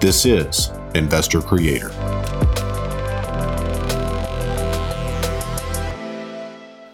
This is Investor Creator.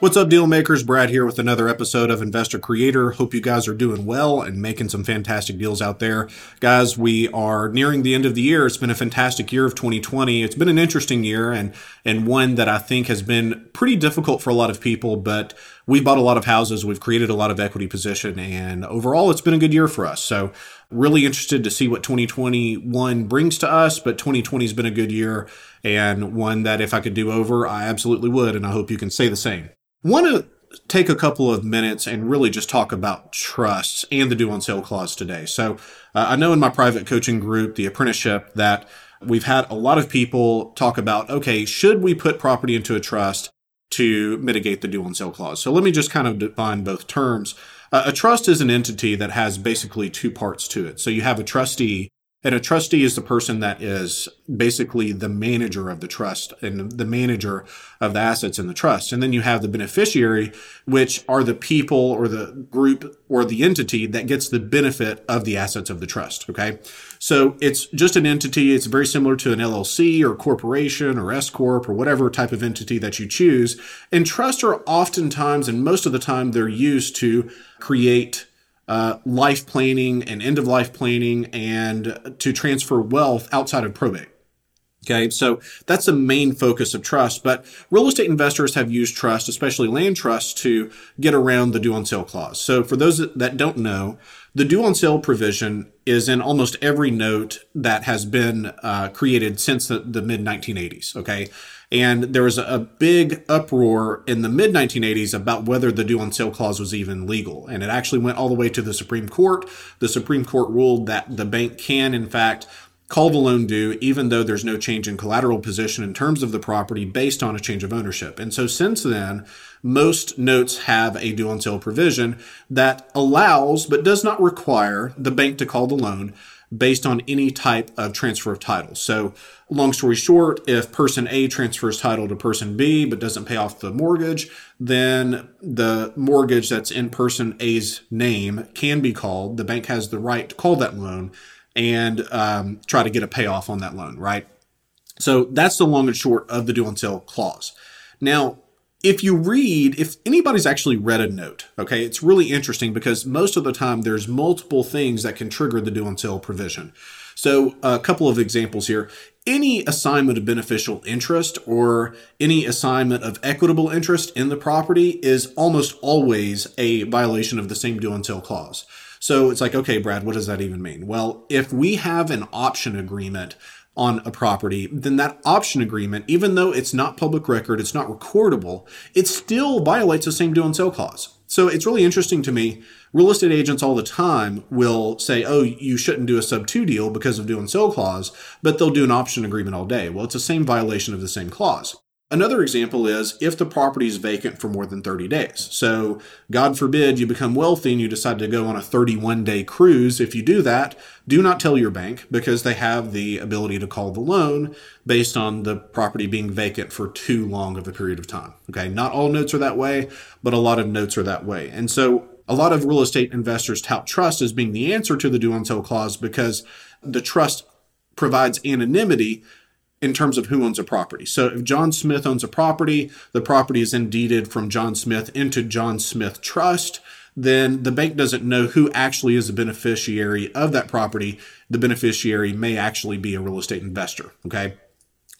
What's up, deal makers? Brad here with another episode of Investor Creator. Hope you guys are doing well and making some fantastic deals out there. Guys, we are nearing the end of the year. It's been a fantastic year of 2020. It's been an interesting year and, and one that I think has been pretty difficult for a lot of people, but we've bought a lot of houses. We've created a lot of equity position and overall it's been a good year for us. So really interested to see what 2021 brings to us, but 2020 has been a good year and one that if I could do over, I absolutely would. And I hope you can say the same. Want to take a couple of minutes and really just talk about trusts and the due on sale clause today. So uh, I know in my private coaching group, the apprenticeship, that we've had a lot of people talk about, okay, should we put property into a trust to mitigate the due on sale clause? So let me just kind of define both terms. Uh, a trust is an entity that has basically two parts to it. So you have a trustee, and a trustee is the person that is basically the manager of the trust and the manager of the assets in the trust. And then you have the beneficiary, which are the people or the group or the entity that gets the benefit of the assets of the trust. Okay. So it's just an entity. It's very similar to an LLC or corporation or S Corp or whatever type of entity that you choose. And trusts are oftentimes and most of the time they're used to create uh, life planning and end of life planning and to transfer wealth outside of probate. Okay, so that's the main focus of trust. But real estate investors have used trust, especially land trusts, to get around the due on sale clause. So for those that don't know, the due on sale provision is in almost every note that has been uh, created since the, the mid 1980s. Okay, and there was a big uproar in the mid 1980s about whether the due on sale clause was even legal. And it actually went all the way to the Supreme Court. The Supreme Court ruled that the bank can, in fact, call the loan due even though there's no change in collateral position in terms of the property based on a change of ownership. And so since then, most notes have a due on sale provision that allows but does not require the bank to call the loan based on any type of transfer of title. So, long story short, if person A transfers title to person B but doesn't pay off the mortgage, then the mortgage that's in person A's name can be called. The bank has the right to call that loan and um, try to get a payoff on that loan, right? So that's the long and short of the on sale clause. Now, if you read, if anybody's actually read a note, okay, it's really interesting because most of the time there's multiple things that can trigger the due on sale provision. So, a couple of examples here. Any assignment of beneficial interest or any assignment of equitable interest in the property is almost always a violation of the same due on sale clause. So it's like, okay, Brad, what does that even mean? Well, if we have an option agreement on a property, then that option agreement, even though it's not public record, it's not recordable, it still violates the same due on sale clause. So it's really interesting to me. Real estate agents all the time will say, oh, you shouldn't do a sub two deal because of due on sale clause, but they'll do an option agreement all day. Well, it's the same violation of the same clause. Another example is if the property is vacant for more than 30 days. So, God forbid you become wealthy and you decide to go on a 31 day cruise. If you do that, do not tell your bank because they have the ability to call the loan based on the property being vacant for too long of a period of time. Okay, not all notes are that way, but a lot of notes are that way. And so, a lot of real estate investors tout trust as being the answer to the on sale clause because the trust provides anonymity in terms of who owns a property. So if John Smith owns a property, the property is indeeded from John Smith into John Smith Trust, then the bank doesn't know who actually is the beneficiary of that property. The beneficiary may actually be a real estate investor. Okay.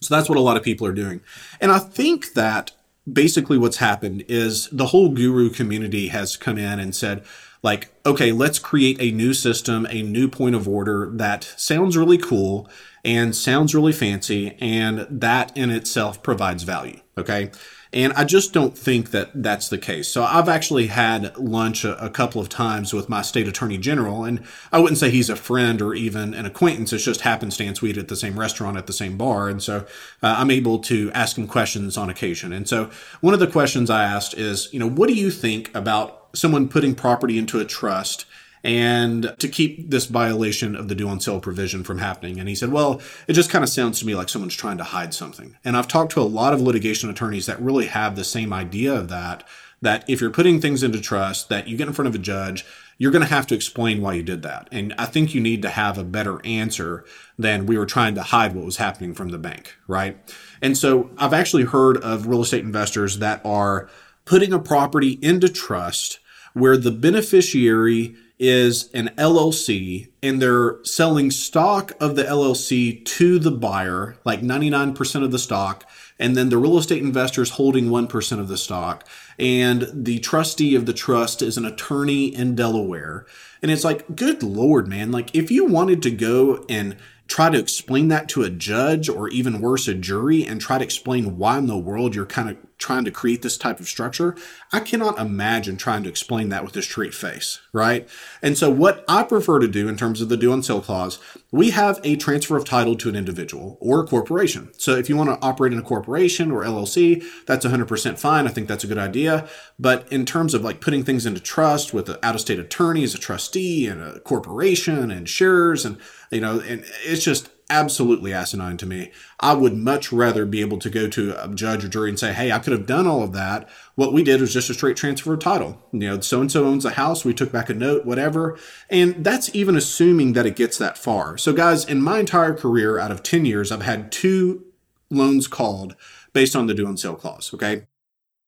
So that's what a lot of people are doing. And I think that basically what's happened is the whole guru community has come in and said, like, okay, let's create a new system, a new point of order that sounds really cool and sounds really fancy, and that in itself provides value. Okay. And I just don't think that that's the case. So I've actually had lunch a, a, couple of times with my state attorney general, and I wouldn't say he's a friend or even an acquaintance. It's just happenstance we eat at the same restaurant at the same bar. And so uh, I'm able to ask him questions on occasion. And so one of the questions I asked is, you know, what do you think about someone putting property into a trust and to keep this violation of the due on sale provision from happening. And he said, well, it just kind of sounds to me like someone's trying to hide something. And I've talked to a lot of litigation attorneys that really have the same idea of that, that if you're putting things into trust, that you get in front of a judge, you're going to have to explain why you did that. And I think you need to have a better answer than we were trying to hide what was happening from the bank, right? And so I've actually heard of real estate investors that are putting a property into trust where the beneficiary is an LLC and they're selling stock of the LLC to the buyer, like 99% of the stock, and then the real estate investor is holding 1% of the stock. And the trustee of the trust is an attorney in Delaware. And it's like, good Lord, man. Like, if you wanted to go and try to explain that to a judge or even worse, a jury, and try to explain why in the world you're kind of trying to create this type of structure, I cannot imagine trying to explain that with a straight face, right? And so, what I prefer to do in terms of the due on sale clause, we have a transfer of title to an individual or a corporation. So, if you want to operate in a corporation or LLC, that's 100% fine. I think that's a good idea. But in terms of like putting things into trust with an out of state attorney as a trustee and a corporation and shares and you know, and it's just absolutely asinine to me. I would much rather be able to go to a judge or jury and say, hey, I could have done all of that. What we did was just a straight transfer of title. You know, so and so owns a house, we took back a note, whatever. And that's even assuming that it gets that far. So, guys, in my entire career, out of 10 years, I've had two loans called based on the due on sale clause. Okay.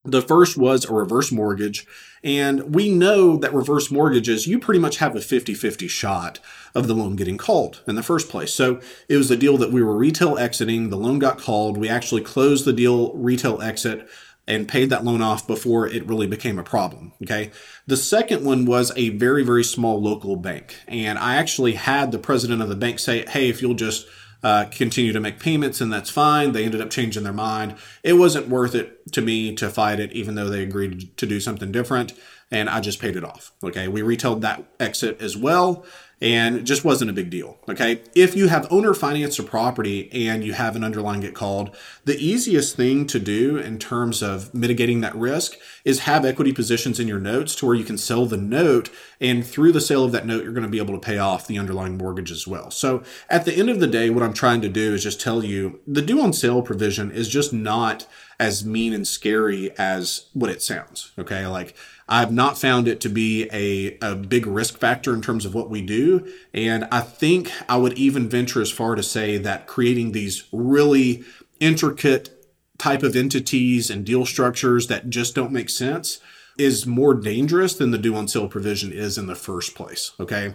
The first was a reverse mortgage. And we know that reverse mortgages, you pretty much have a 50 50 shot of the loan getting called in the first place. So it was a deal that we were retail exiting. The loan got called. We actually closed the deal retail exit and paid that loan off before it really became a problem. Okay. The second one was a very, very small local bank. And I actually had the president of the bank say, Hey, if you'll just uh, continue to make payments and that's fine. They ended up changing their mind. It wasn't worth it to me to fight it, even though they agreed to do something different. And I just paid it off. Okay. We retailed that exit as well and it just wasn't a big deal. Okay. If you have owner financed a property and you have an underlying get called, the easiest thing to do in terms of mitigating that risk is have equity positions in your notes to where you can sell the note. And through the sale of that note, you're going to be able to pay off the underlying mortgage as well. So at the end of the day, what I'm trying to do is just tell you the due on sale provision is just not as mean and scary as what it sounds. Okay. Like, I've not found it to be a, a big risk factor in terms of what we do. And I think I would even venture as far to say that creating these really intricate type of entities and deal structures that just don't make sense is more dangerous than the due on sale provision is in the first place. Okay.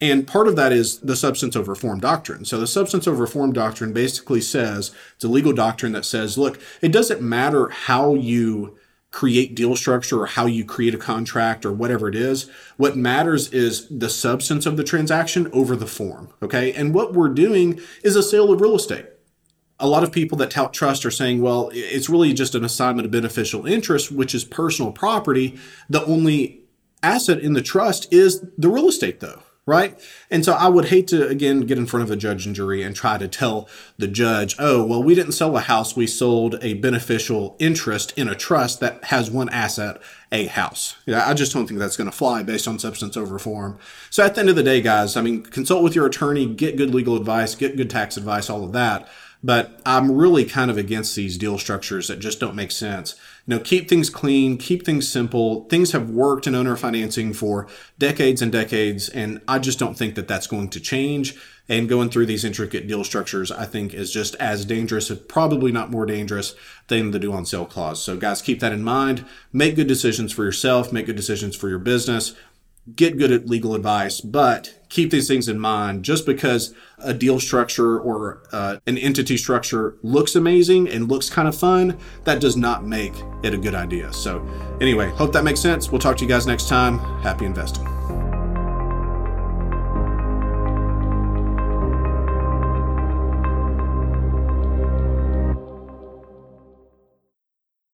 And part of that is the substance over form doctrine. So the substance over form doctrine basically says it's a legal doctrine that says, look, it doesn't matter how you create deal structure or how you create a contract or whatever it is. What matters is the substance of the transaction over the form. Okay. And what we're doing is a sale of real estate. A lot of people that tout trust are saying, well, it's really just an assignment of beneficial interest, which is personal property. The only asset in the trust is the real estate, though right? And so I would hate to, again, get in front of a judge and jury and try to tell the judge, oh, well, we didn't sell a house. We sold a beneficial interest in a trust that has one asset, a house. Yeah, I just don't think that's going to fly based on substance over form. So at the end of the day, guys, I mean, consult with your attorney, get good legal advice, get good tax advice, all of that. But I'm really kind of against these deal structures that just don't make sense. You know, keep things clean, keep things simple. Things have worked in owner financing for decades and decades, and I just don't think that that's going to change. And going through these intricate deal structures, I think, is just as dangerous, if probably not more dangerous, than the due on sale clause. So, guys, keep that in mind. Make good decisions for yourself, make good decisions for your business get good at legal advice, but keep these things in mind. Just because a deal structure or uh, an entity structure looks amazing and looks kind of fun, that does not make it a good idea. So, anyway, hope that makes sense. We'll talk to you guys next time. Happy investing.